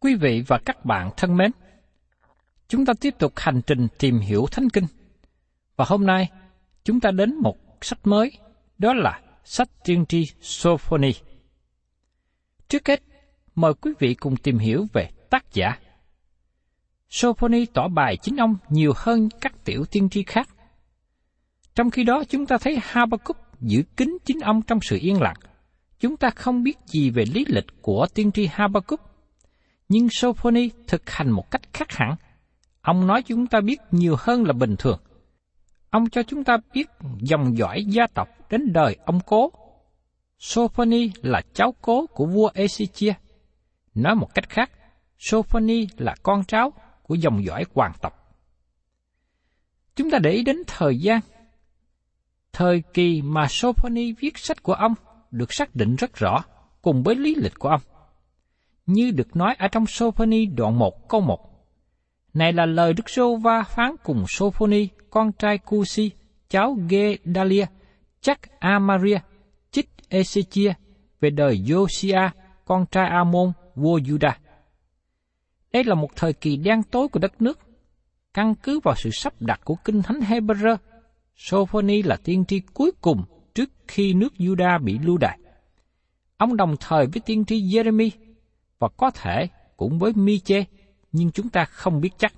Quý vị và các bạn thân mến, chúng ta tiếp tục hành trình tìm hiểu Thánh Kinh. Và hôm nay, chúng ta đến một sách mới, đó là sách tiên tri Sophoni. Trước hết, mời quý vị cùng tìm hiểu về tác giả. Sophoni tỏ bài chính ông nhiều hơn các tiểu tiên tri khác. Trong khi đó, chúng ta thấy Habakkuk giữ kín chính ông trong sự yên lặng. Chúng ta không biết gì về lý lịch của tiên tri Habakkuk, nhưng Sophoni thực hành một cách khác hẳn. Ông nói chúng ta biết nhiều hơn là bình thường. Ông cho chúng ta biết dòng dõi gia tộc đến đời ông cố. Sophoni là cháu cố của vua Ezechia. Nói một cách khác, Sophoni là con cháu của dòng dõi hoàng tộc. Chúng ta để ý đến thời gian. Thời kỳ mà Sophoni viết sách của ông được xác định rất rõ cùng với lý lịch của ông. Như được nói ở trong Sophoni đoạn 1 câu 1. Này là lời Đức Sô Va phán cùng Sophoni, con trai Cusi, cháu Gedalia, chắc Amaria, chích Ezechia về đời Josiah, con trai Amon, vua Judah. Đây là một thời kỳ đen tối của đất nước. Căn cứ vào sự sắp đặt của Kinh Thánh Hebrew, Sophoni là tiên tri cuối cùng trước khi nước Judah bị lưu đày. Ông đồng thời với tiên tri Jeremy và có thể cũng với Miche, nhưng chúng ta không biết chắc.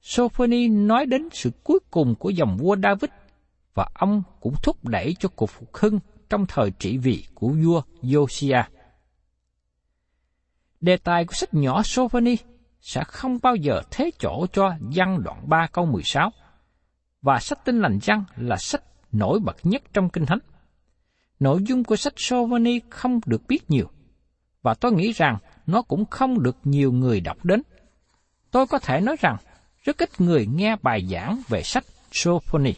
Sophoni nói đến sự cuối cùng của dòng vua David và ông cũng thúc đẩy cho cuộc phục hưng trong thời trị vì của vua Josiah. Đề tài của sách nhỏ Sophoni sẽ không bao giờ thế chỗ cho văn đoạn 3 câu 16 và sách tinh lành văn là sách nổi bật nhất trong Kinh Thánh. Nội dung của sách Sophoni không được biết nhiều, và tôi nghĩ rằng nó cũng không được nhiều người đọc đến. Tôi có thể nói rằng rất ít người nghe bài giảng về sách Sophoni.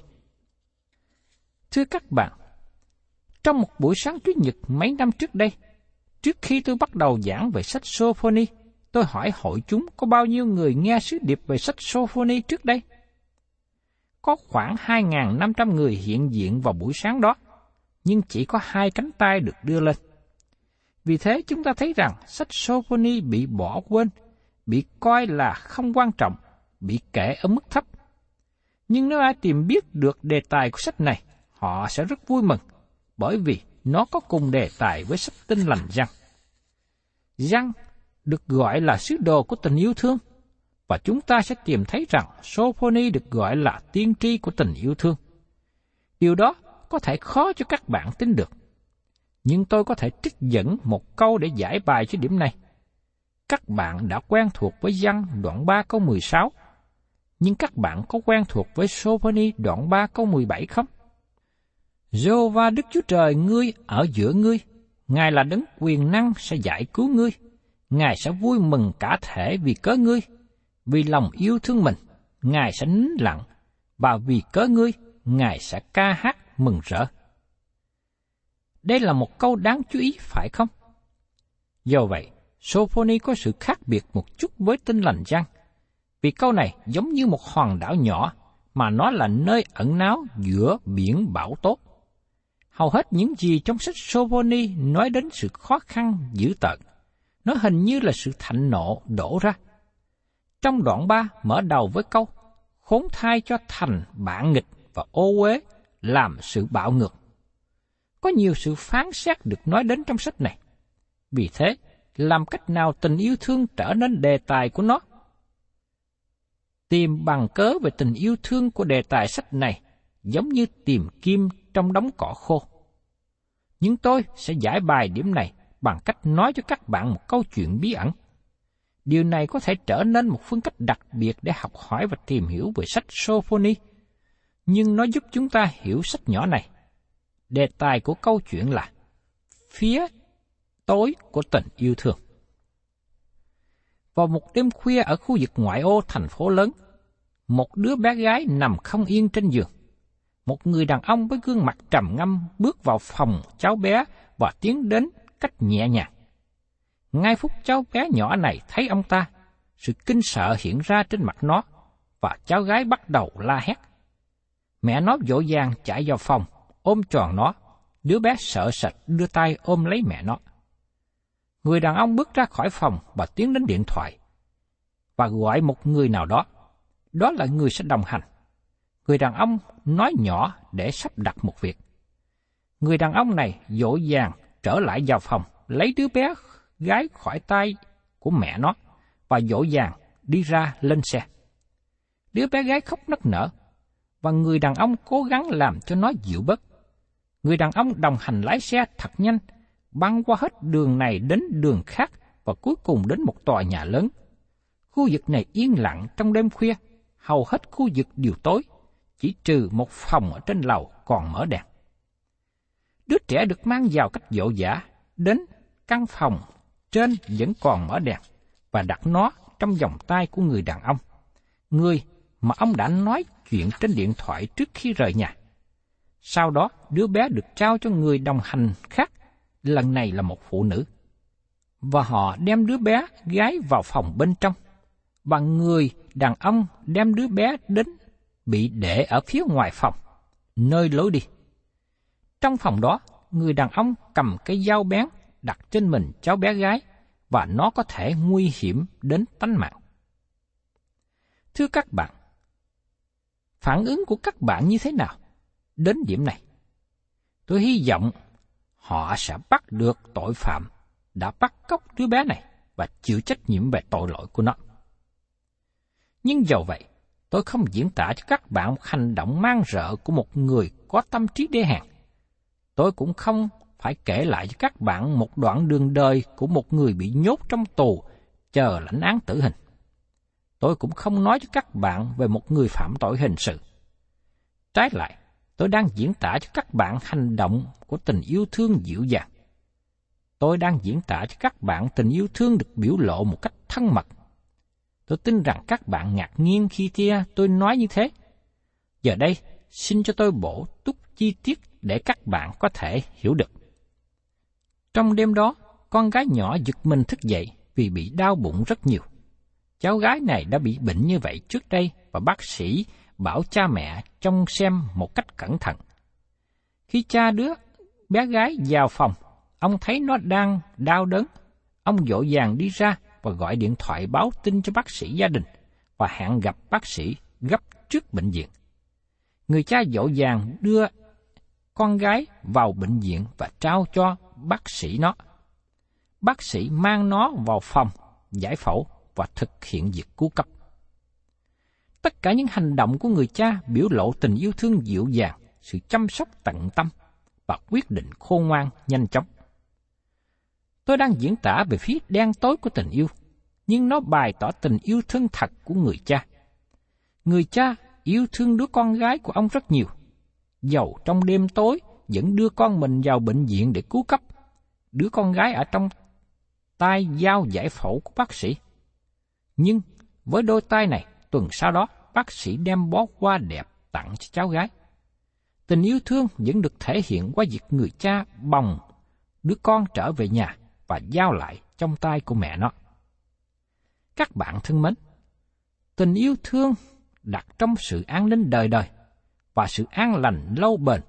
Thưa các bạn, trong một buổi sáng Chủ nhật mấy năm trước đây, trước khi tôi bắt đầu giảng về sách Sophoni, tôi hỏi hội chúng có bao nhiêu người nghe sứ điệp về sách Sophoni trước đây? Có khoảng 2.500 người hiện diện vào buổi sáng đó, nhưng chỉ có hai cánh tay được đưa lên. Vì thế chúng ta thấy rằng sách Sophoni bị bỏ quên, bị coi là không quan trọng, bị kể ở mức thấp. Nhưng nếu ai tìm biết được đề tài của sách này, họ sẽ rất vui mừng, bởi vì nó có cùng đề tài với sách tinh lành răng. Răng được gọi là sứ đồ của tình yêu thương, và chúng ta sẽ tìm thấy rằng Sophoni được gọi là tiên tri của tình yêu thương. Điều đó có thể khó cho các bạn tin được. Nhưng tôi có thể trích dẫn một câu để giải bài cho điểm này. Các bạn đã quen thuộc với văn đoạn 3 câu 16, nhưng các bạn có quen thuộc với Sophoni đoạn 3 câu 17 không? Jehovah Đức Chúa Trời ngươi ở giữa ngươi, Ngài là đấng quyền năng sẽ giải cứu ngươi. Ngài sẽ vui mừng cả thể vì cớ ngươi, vì lòng yêu thương mình, Ngài sẽ nín lặng, và vì cớ ngươi, Ngài sẽ ca hát mừng rỡ. Đây là một câu đáng chú ý phải không? Do vậy, Sophoni có sự khác biệt một chút với tinh lành răng, vì câu này giống như một hòn đảo nhỏ mà nó là nơi ẩn náu giữa biển bão tốt. Hầu hết những gì trong sách Sophoni nói đến sự khó khăn dữ tợn. Nó hình như là sự thạnh nộ đổ ra. Trong đoạn 3 mở đầu với câu khốn thai cho thành bản nghịch và ô uế làm sự bạo ngược. Có nhiều sự phán xét được nói đến trong sách này. Vì thế, làm cách nào tình yêu thương trở nên đề tài của nó? Tìm bằng cớ về tình yêu thương của đề tài sách này giống như tìm kim trong đống cỏ khô. Nhưng tôi sẽ giải bài điểm này bằng cách nói cho các bạn một câu chuyện bí ẩn. Điều này có thể trở nên một phương cách đặc biệt để học hỏi và tìm hiểu về sách Sophoni, nhưng nó giúp chúng ta hiểu sách nhỏ này. Đề tài của câu chuyện là phía tối của tình yêu thương. Vào một đêm khuya ở khu vực ngoại ô thành phố lớn, một đứa bé gái nằm không yên trên giường. Một người đàn ông với gương mặt trầm ngâm bước vào phòng cháu bé và tiến đến cách nhẹ nhàng. Ngay phút cháu bé nhỏ này thấy ông ta, sự kinh sợ hiện ra trên mặt nó, và cháu gái bắt đầu la hét. Mẹ nó vội vàng chạy vào phòng, ôm tròn nó, đứa bé sợ sệt đưa tay ôm lấy mẹ nó. Người đàn ông bước ra khỏi phòng và tiến đến điện thoại, và gọi một người nào đó. Đó là người sẽ đồng hành. Người đàn ông nói nhỏ để sắp đặt một việc. Người đàn ông này dỗ dàng trở lại vào phòng, lấy đứa bé gái khỏi tay của mẹ nó và dỗ dàng đi ra lên xe. Đứa bé gái khóc nức nở và người đàn ông cố gắng làm cho nó dịu bớt. Người đàn ông đồng hành lái xe thật nhanh, băng qua hết đường này đến đường khác và cuối cùng đến một tòa nhà lớn. Khu vực này yên lặng trong đêm khuya, hầu hết khu vực đều tối, chỉ trừ một phòng ở trên lầu còn mở đèn. Đứa trẻ được mang vào cách dỗ dã đến căn phòng trên vẫn còn mở đèn và đặt nó trong vòng tay của người đàn ông. Người mà ông đã nói chuyện trên điện thoại trước khi rời nhà. Sau đó, đứa bé được trao cho người đồng hành khác, lần này là một phụ nữ. Và họ đem đứa bé gái vào phòng bên trong, và người đàn ông đem đứa bé đến bị để ở phía ngoài phòng, nơi lối đi. Trong phòng đó, người đàn ông cầm cái dao bén đặt trên mình cháu bé gái và nó có thể nguy hiểm đến tánh mạng. Thưa các bạn, phản ứng của các bạn như thế nào đến điểm này? Tôi hy vọng họ sẽ bắt được tội phạm đã bắt cóc đứa bé này và chịu trách nhiệm về tội lỗi của nó. Nhưng dầu vậy, tôi không diễn tả cho các bạn một hành động mang rợ của một người có tâm trí đê hèn. Tôi cũng không phải kể lại cho các bạn một đoạn đường đời của một người bị nhốt trong tù chờ lãnh án tử hình. Tôi cũng không nói cho các bạn về một người phạm tội hình sự. Trái lại, tôi đang diễn tả cho các bạn hành động của tình yêu thương dịu dàng. Tôi đang diễn tả cho các bạn tình yêu thương được biểu lộ một cách thân mật. Tôi tin rằng các bạn ngạc nhiên khi kia tôi nói như thế. Giờ đây, xin cho tôi bổ túc chi tiết để các bạn có thể hiểu được. Trong đêm đó, con gái nhỏ giật mình thức dậy vì bị đau bụng rất nhiều. Cháu gái này đã bị bệnh như vậy trước đây và bác sĩ bảo cha mẹ trông xem một cách cẩn thận. Khi cha đứa bé gái vào phòng, ông thấy nó đang đau đớn. Ông vội vàng đi ra và gọi điện thoại báo tin cho bác sĩ gia đình và hẹn gặp bác sĩ gấp trước bệnh viện. Người cha dỗ dàng đưa con gái vào bệnh viện và trao cho bác sĩ nó. Bác sĩ mang nó vào phòng, giải phẫu và thực hiện việc cứu cấp. Tất cả những hành động của người cha biểu lộ tình yêu thương dịu dàng, sự chăm sóc tận tâm và quyết định khôn ngoan nhanh chóng. Tôi đang diễn tả về phía đen tối của tình yêu, nhưng nó bày tỏ tình yêu thương thật của người cha. Người cha yêu thương đứa con gái của ông rất nhiều. Dầu trong đêm tối vẫn đưa con mình vào bệnh viện để cứu cấp. Đứa con gái ở trong tay dao giải phẫu của bác sĩ. Nhưng với đôi tay này, tuần sau đó, bác sĩ đem bó hoa đẹp tặng cho cháu gái. Tình yêu thương vẫn được thể hiện qua việc người cha bồng đứa con trở về nhà và giao lại trong tay của mẹ nó. Các bạn thân mến, tình yêu thương đặt trong sự an ninh đời đời và sự an lành lâu bền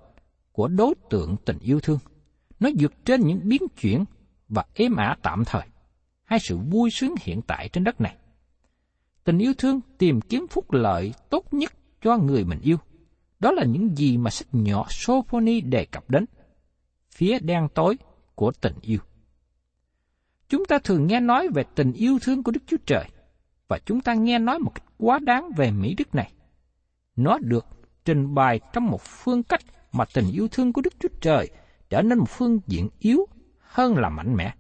của đối tượng tình yêu thương. Nó vượt trên những biến chuyển và êm ả tạm thời, hay sự vui sướng hiện tại trên đất này. Tình yêu thương tìm kiếm phúc lợi tốt nhất cho người mình yêu. Đó là những gì mà sách nhỏ Sophoni đề cập đến. Phía đen tối của tình yêu. Chúng ta thường nghe nói về tình yêu thương của Đức Chúa Trời, và chúng ta nghe nói một cách quá đáng về Mỹ Đức này. Nó được trình bày trong một phương cách mà tình yêu thương của Đức Chúa Trời trở nên một phương diện yếu hơn là mạnh mẽ.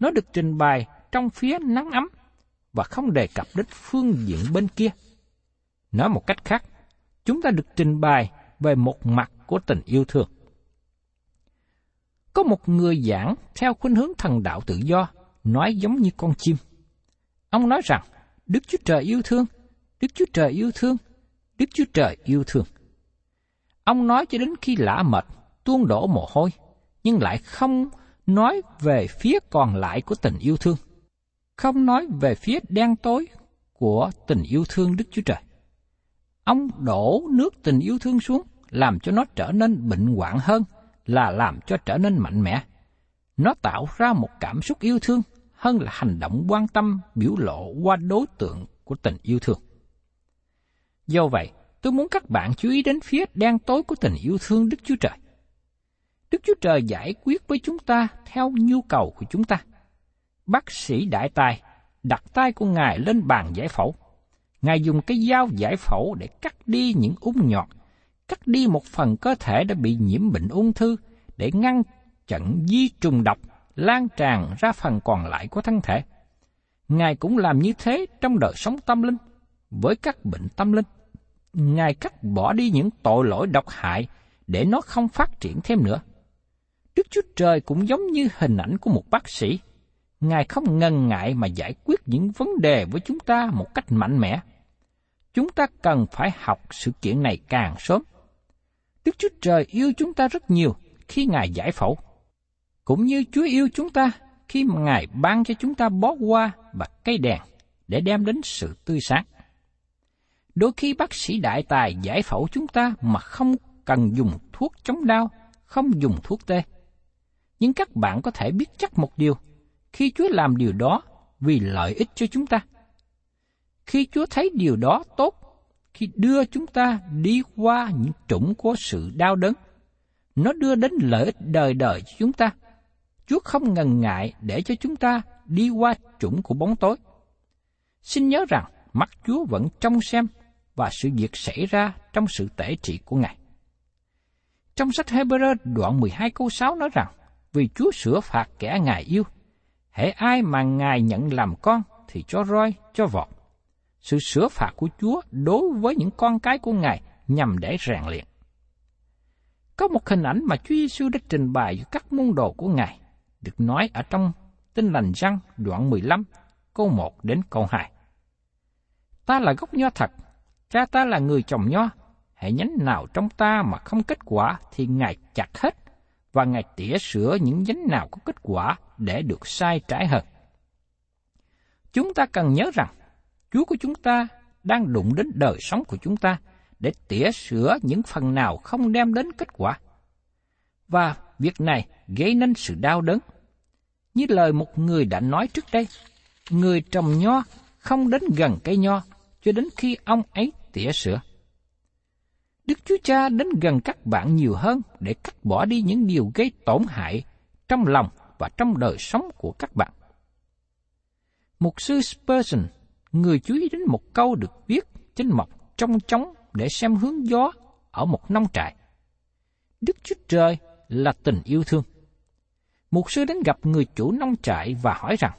Nó được trình bày trong phía nắng ấm và không đề cập đến phương diện bên kia. Nói một cách khác, chúng ta được trình bày về một mặt của tình yêu thương. Có một người giảng theo khuynh hướng thần đạo tự do, nói giống như con chim. Ông nói rằng, Đức Chúa Trời yêu thương, Đức Chúa Trời yêu thương, Đức Chúa Trời yêu thương. Ông nói cho đến khi lã mệt, tuôn đổ mồ hôi, nhưng lại không nói về phía còn lại của tình yêu thương. Không nói về phía đen tối của tình yêu thương Đức Chúa Trời. Ông đổ nước tình yêu thương xuống, làm cho nó trở nên bệnh hoạn hơn là làm cho trở nên mạnh mẽ. Nó tạo ra một cảm xúc yêu thương hơn là hành động quan tâm biểu lộ qua đối tượng của tình yêu thương. Do vậy, tôi muốn các bạn chú ý đến phía đen tối của tình yêu thương Đức Chúa Trời. Đức Chúa Trời giải quyết với chúng ta theo nhu cầu của chúng ta. Bác sĩ đại tài đặt tay của Ngài lên bàn giải phẫu. Ngài dùng cái dao giải phẫu để cắt đi những ung nhọt, cắt đi một phần cơ thể đã bị nhiễm bệnh ung thư để ngăn chặn di trùng độc lan tràn ra phần còn lại của thân thể. Ngài cũng làm như thế trong đời sống tâm linh, với các bệnh tâm linh. Ngài cắt bỏ đi những tội lỗi độc hại để nó không phát triển thêm nữa. Đức Chúa Trời cũng giống như hình ảnh của một bác sĩ. Ngài không ngần ngại mà giải quyết những vấn đề với chúng ta một cách mạnh mẽ. Chúng ta cần phải học sự kiện này càng sớm. Đức Chúa Trời yêu chúng ta rất nhiều khi Ngài giải phẫu cũng như Chúa yêu chúng ta khi mà Ngài ban cho chúng ta bó hoa và cây đèn để đem đến sự tươi sáng. Đôi khi bác sĩ đại tài giải phẫu chúng ta mà không cần dùng thuốc chống đau, không dùng thuốc tê. Nhưng các bạn có thể biết chắc một điều, khi Chúa làm điều đó vì lợi ích cho chúng ta. Khi Chúa thấy điều đó tốt, khi đưa chúng ta đi qua những trũng của sự đau đớn, nó đưa đến lợi ích đời đời cho chúng ta Chúa không ngần ngại để cho chúng ta đi qua chủng của bóng tối. Xin nhớ rằng mắt Chúa vẫn trông xem và sự việc xảy ra trong sự tể trị của Ngài. Trong sách Hebrew đoạn 12 câu 6 nói rằng, vì Chúa sửa phạt kẻ Ngài yêu, hễ ai mà Ngài nhận làm con thì cho roi, cho vọt. Sự sửa phạt của Chúa đối với những con cái của Ngài nhằm để rèn luyện. Có một hình ảnh mà Chúa Giêsu đã trình bày cho các môn đồ của Ngài được nói ở trong Tin lành răng đoạn 15, câu 1 đến câu 2. Ta là gốc nho thật, cha ta là người trồng nho, hãy nhánh nào trong ta mà không kết quả thì Ngài chặt hết, và Ngài tỉa sửa những nhánh nào có kết quả để được sai trái hơn. Chúng ta cần nhớ rằng, Chúa của chúng ta đang đụng đến đời sống của chúng ta để tỉa sửa những phần nào không đem đến kết quả. Và việc này gây nên sự đau đớn. Như lời một người đã nói trước đây, người trồng nho không đến gần cây nho cho đến khi ông ấy tỉa sửa. Đức Chúa Cha đến gần các bạn nhiều hơn để cắt bỏ đi những điều gây tổn hại trong lòng và trong đời sống của các bạn. Mục sư Spurgeon, người chú ý đến một câu được viết trên mọc trong trống để xem hướng gió ở một nông trại. Đức Chúa Trời là tình yêu thương. Mục sư đến gặp người chủ nông trại và hỏi rằng,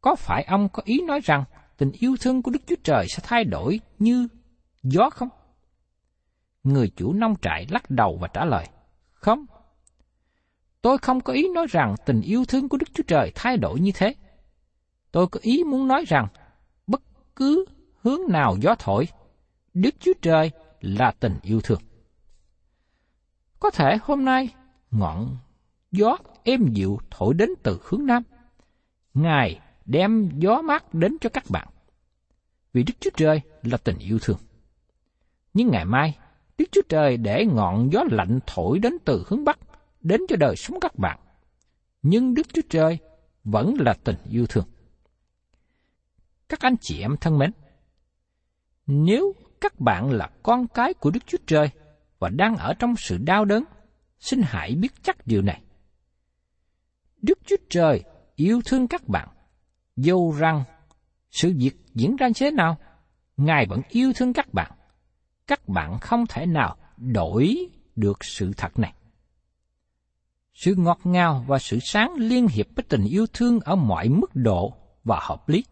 có phải ông có ý nói rằng tình yêu thương của Đức Chúa Trời sẽ thay đổi như gió không? Người chủ nông trại lắc đầu và trả lời, không. Tôi không có ý nói rằng tình yêu thương của Đức Chúa Trời thay đổi như thế. Tôi có ý muốn nói rằng, bất cứ hướng nào gió thổi, Đức Chúa Trời là tình yêu thương. Có thể hôm nay ngọn gió êm dịu thổi đến từ hướng Nam. Ngài đem gió mát đến cho các bạn. Vì Đức Chúa Trời là tình yêu thương. Nhưng ngày mai, Đức Chúa Trời để ngọn gió lạnh thổi đến từ hướng Bắc, đến cho đời sống các bạn. Nhưng Đức Chúa Trời vẫn là tình yêu thương. Các anh chị em thân mến, nếu các bạn là con cái của Đức Chúa Trời và đang ở trong sự đau đớn, xin hãy biết chắc điều này. Đức Chúa Trời yêu thương các bạn, dù rằng sự việc diễn ra như thế nào, Ngài vẫn yêu thương các bạn. Các bạn không thể nào đổi được sự thật này. Sự ngọt ngào và sự sáng liên hiệp với tình yêu thương ở mọi mức độ và hợp lý.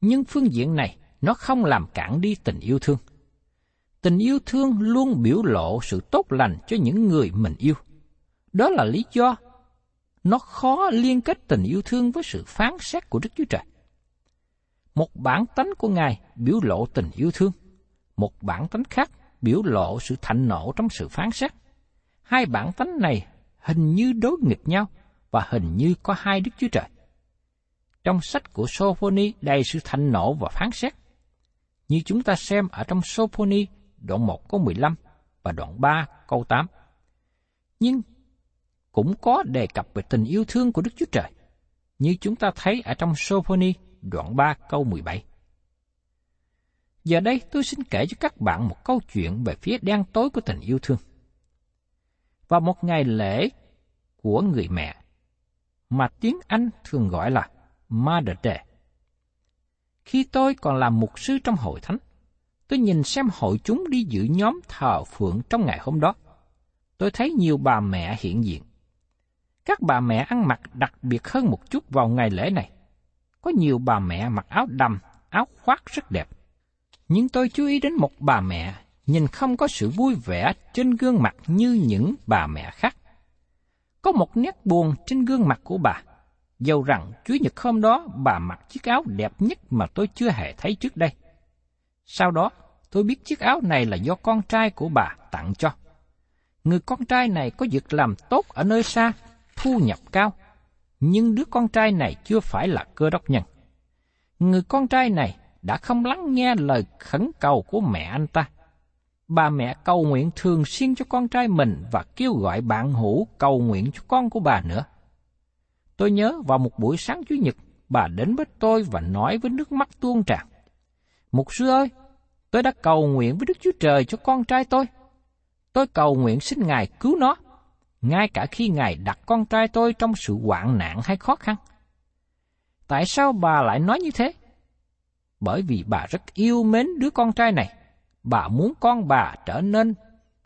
Nhưng phương diện này nó không làm cản đi tình yêu thương. Tình yêu thương luôn biểu lộ sự tốt lành cho những người mình yêu. Đó là lý do nó khó liên kết tình yêu thương với sự phán xét của Đức Chúa Trời. Một bản tánh của Ngài biểu lộ tình yêu thương, một bản tánh khác biểu lộ sự thạnh nộ trong sự phán xét. Hai bản tánh này hình như đối nghịch nhau và hình như có hai Đức Chúa Trời. Trong sách của Sophoni đầy sự thạnh nộ và phán xét. Như chúng ta xem ở trong Sophoni đoạn 1 câu 15 và đoạn 3 câu 8. Nhưng cũng có đề cập về tình yêu thương của Đức Chúa Trời, như chúng ta thấy ở trong Sophoni đoạn 3 câu 17. Giờ đây tôi xin kể cho các bạn một câu chuyện về phía đen tối của tình yêu thương và một ngày lễ của người mẹ, mà tiếng Anh thường gọi là Mother Day. Khi tôi còn làm mục sư trong hội thánh, tôi nhìn xem hội chúng đi dự nhóm thờ phượng trong ngày hôm đó. Tôi thấy nhiều bà mẹ hiện diện. Các bà mẹ ăn mặc đặc biệt hơn một chút vào ngày lễ này. Có nhiều bà mẹ mặc áo đầm, áo khoác rất đẹp. Nhưng tôi chú ý đến một bà mẹ nhìn không có sự vui vẻ trên gương mặt như những bà mẹ khác. Có một nét buồn trên gương mặt của bà, dầu rằng Chúa Nhật hôm đó bà mặc chiếc áo đẹp nhất mà tôi chưa hề thấy trước đây. Sau đó, tôi biết chiếc áo này là do con trai của bà tặng cho. Người con trai này có việc làm tốt ở nơi xa, thu nhập cao, nhưng đứa con trai này chưa phải là cơ đốc nhân. Người con trai này đã không lắng nghe lời khẩn cầu của mẹ anh ta. Bà mẹ cầu nguyện thường xuyên cho con trai mình và kêu gọi bạn hữu cầu nguyện cho con của bà nữa. Tôi nhớ vào một buổi sáng Chủ nhật, bà đến với tôi và nói với nước mắt tuôn tràn. Mục sư ơi, tôi đã cầu nguyện với Đức Chúa Trời cho con trai tôi. Tôi cầu nguyện xin Ngài cứu nó, ngay cả khi Ngài đặt con trai tôi trong sự hoạn nạn hay khó khăn. Tại sao bà lại nói như thế? Bởi vì bà rất yêu mến đứa con trai này. Bà muốn con bà trở nên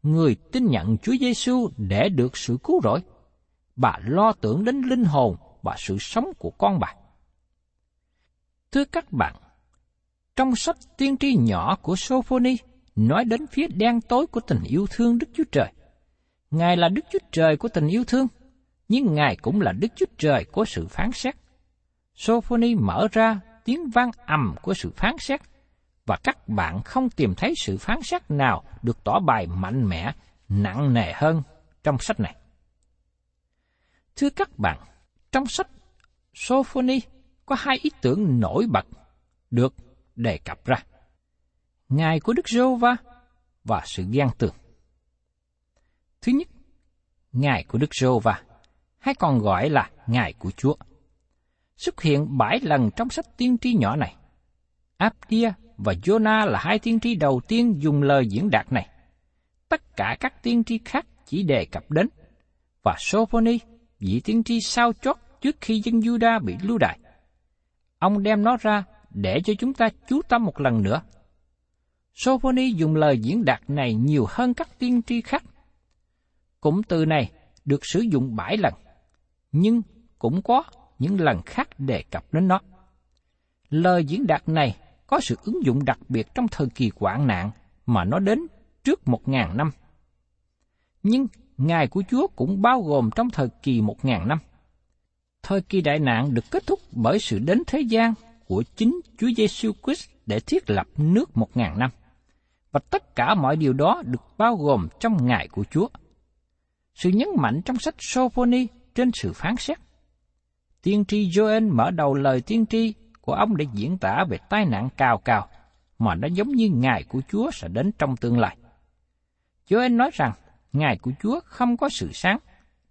người tin nhận Chúa Giêsu để được sự cứu rỗi. Bà lo tưởng đến linh hồn và sự sống của con bà. Thưa các bạn, trong sách tiên tri nhỏ của Sophoni nói đến phía đen tối của tình yêu thương Đức Chúa Trời. Ngài là Đức Chúa Trời của tình yêu thương, nhưng Ngài cũng là Đức Chúa Trời của sự phán xét. Sophoni mở ra tiếng vang ầm của sự phán xét, và các bạn không tìm thấy sự phán xét nào được tỏ bài mạnh mẽ, nặng nề hơn trong sách này. Thưa các bạn, trong sách Sophoni có hai ý tưởng nổi bật được đề cập ra. Ngài của Đức giô va và sự ghen tường. Thứ nhất, Ngài của Đức giô va hay còn gọi là Ngài của Chúa. Xuất hiện bảy lần trong sách tiên tri nhỏ này. Abdia và Jonah là hai tiên tri đầu tiên dùng lời diễn đạt này. Tất cả các tiên tri khác chỉ đề cập đến. Và Sophoni, vị tiên tri sao chót trước khi dân Juda bị lưu đày. Ông đem nó ra để cho chúng ta chú tâm một lần nữa. Sophoni dùng lời diễn đạt này nhiều hơn các tiên tri khác. Cụm từ này được sử dụng bảy lần, nhưng cũng có những lần khác đề cập đến nó. Lời diễn đạt này có sự ứng dụng đặc biệt trong thời kỳ hoạn nạn mà nó đến trước một ngàn năm. Nhưng ngày của Chúa cũng bao gồm trong thời kỳ một ngàn năm. Thời kỳ đại nạn được kết thúc bởi sự đến thế gian của chính Chúa Giêsu Christ để thiết lập nước một ngàn năm. Và tất cả mọi điều đó được bao gồm trong ngày của Chúa. Sự nhấn mạnh trong sách Sophoni trên sự phán xét. Tiên tri Joel mở đầu lời tiên tri của ông để diễn tả về tai nạn cao cao, mà nó giống như ngày của Chúa sẽ đến trong tương lai. Chúa anh nói rằng, ngày của Chúa không có sự sáng,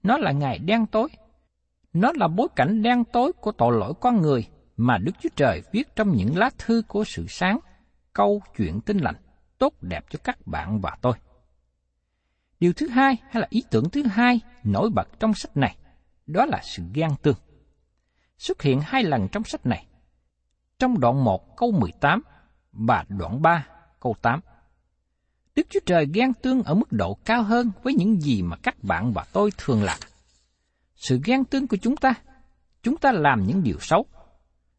nó là ngày đen tối. Nó là bối cảnh đen tối của tội lỗi con người mà Đức Chúa Trời viết trong những lá thư của sự sáng, câu chuyện tinh lành, tốt đẹp cho các bạn và tôi. Điều thứ hai hay là ý tưởng thứ hai nổi bật trong sách này, đó là sự ghen tương. Xuất hiện hai lần trong sách này. Trong đoạn 1 câu 18 và đoạn 3 câu 8. Đức Chúa Trời ghen tương ở mức độ cao hơn với những gì mà các bạn và tôi thường làm. Sự ghen tương của chúng ta, chúng ta làm những điều xấu.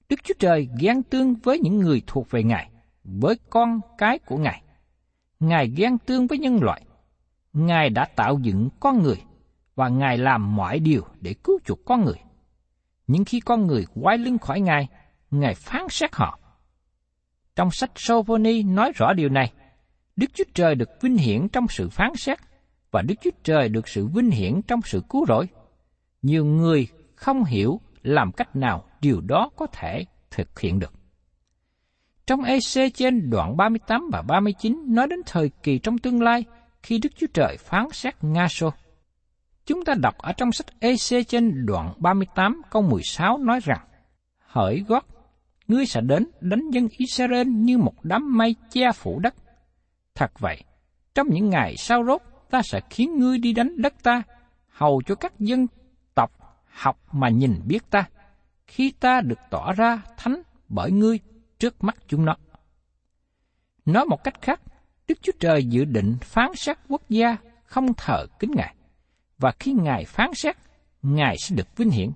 Đức Chúa Trời ghen tương với những người thuộc về Ngài, với con cái của Ngài. Ngài ghen tương với nhân loại. Ngài đã tạo dựng con người và Ngài làm mọi điều để cứu chuộc con người. Nhưng khi con người quay lưng khỏi Ngài, Ngài phán xét họ. Trong sách Sophoni nói rõ điều này, Đức Chúa Trời được vinh hiển trong sự phán xét và Đức Chúa Trời được sự vinh hiển trong sự cứu rỗi. Nhiều người không hiểu làm cách nào điều đó có thể thực hiện được. Trong EC trên đoạn 38 và 39 nói đến thời kỳ trong tương lai khi Đức Chúa Trời phán xét Nga Sô. Chúng ta đọc ở trong sách EC trên đoạn 38 câu 16 nói rằng, Hỡi gót, ngươi sẽ đến đánh dân Israel như một đám mây che phủ đất. Thật vậy, trong những ngày sau rốt, ta sẽ khiến ngươi đi đánh đất ta, hầu cho các dân tộc học mà nhìn biết ta, khi ta được tỏ ra thánh bởi ngươi trước mắt chúng nó. Nói một cách khác, Đức Chúa Trời dự định phán xét quốc gia không thờ kính Ngài, và khi Ngài phán xét, Ngài sẽ được vinh hiển.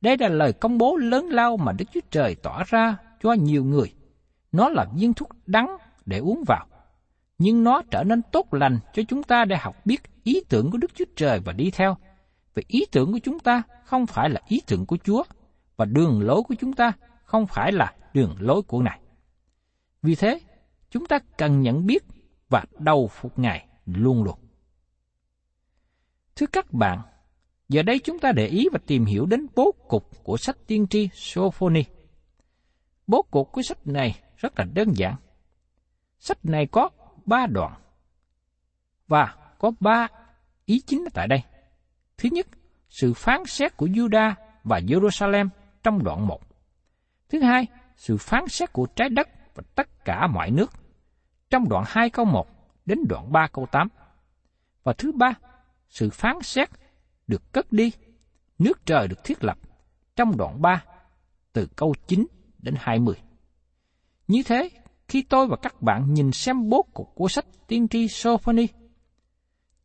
Đây là lời công bố lớn lao mà Đức Chúa Trời tỏ ra cho nhiều người. Nó là viên thuốc đắng để uống vào, nhưng nó trở nên tốt lành cho chúng ta để học biết ý tưởng của Đức Chúa Trời và đi theo. Vì ý tưởng của chúng ta không phải là ý tưởng của Chúa, và đường lối của chúng ta không phải là đường lối của Ngài. Vì thế, chúng ta cần nhận biết và đầu phục Ngài luôn luôn. Thưa các bạn, giờ đây chúng ta để ý và tìm hiểu đến bố cục của sách tiên tri Sophoni. Bố cục của sách này rất là đơn giản. Sách này có ba đoạn và có ba ý chính tại đây. Thứ nhất, sự phán xét của Juda và Jerusalem trong đoạn 1. Thứ hai, sự phán xét của trái đất và tất cả mọi nước trong đoạn 2 câu 1 đến đoạn 3 câu 8. Và thứ ba, sự phán xét được cất đi, nước trời được thiết lập trong đoạn 3 từ câu 9 đến 20. Như thế, khi tôi và các bạn nhìn xem bố cục của sách tiên tri Sophoni,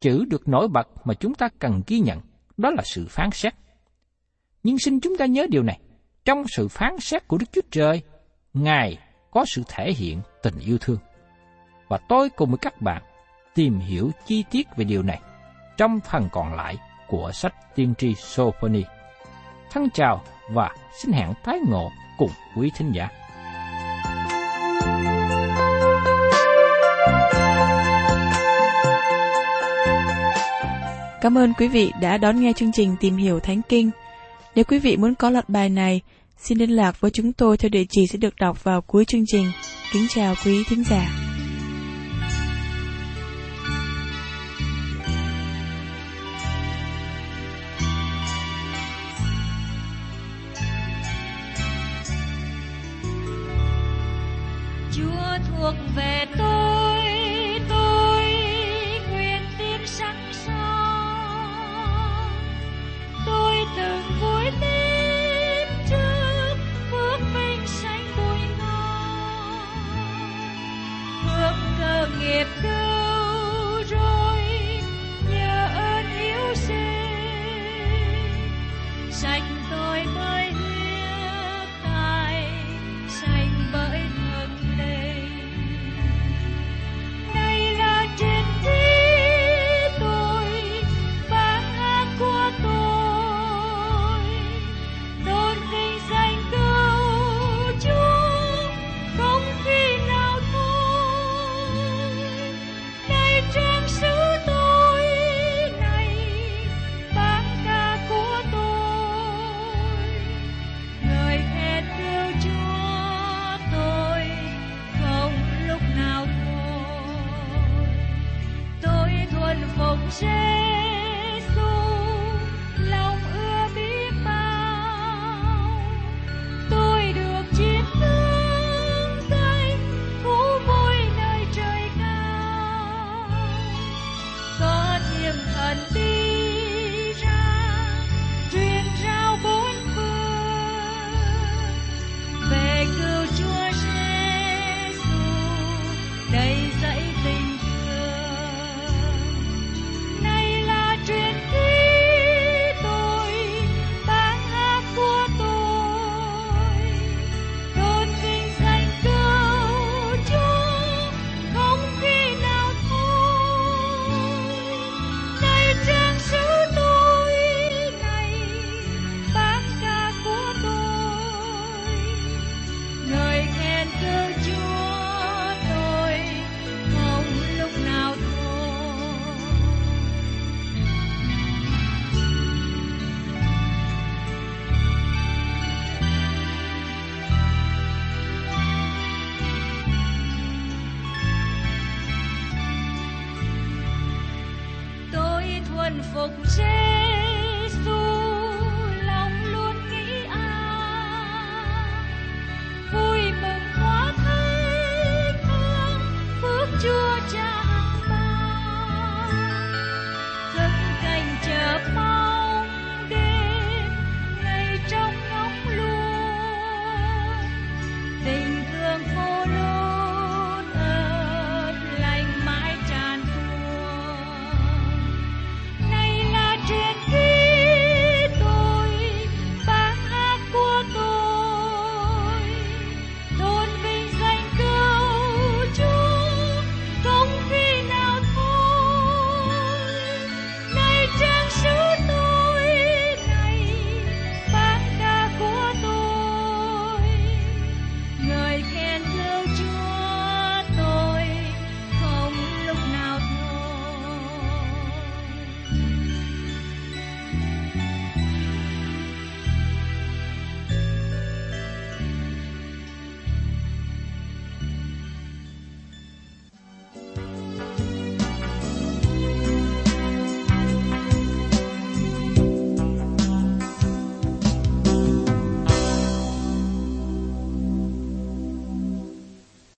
chữ được nổi bật mà chúng ta cần ghi nhận đó là sự phán xét. Nhưng xin chúng ta nhớ điều này, trong sự phán xét của Đức Chúa Trời, Ngài có sự thể hiện tình yêu thương. Và tôi cùng với các bạn tìm hiểu chi tiết về điều này trong phần còn lại của sách tiên tri Sophoni. Thân chào và xin hẹn tái ngộ cùng quý thính giả. Cảm ơn quý vị đã đón nghe chương trình Tìm hiểu Thánh Kinh. Nếu quý vị muốn có loạt bài này, xin liên lạc với chúng tôi theo địa chỉ sẽ được đọc vào cuối chương trình. Kính chào quý thính giả. Thuộc về tôi. tôi 谁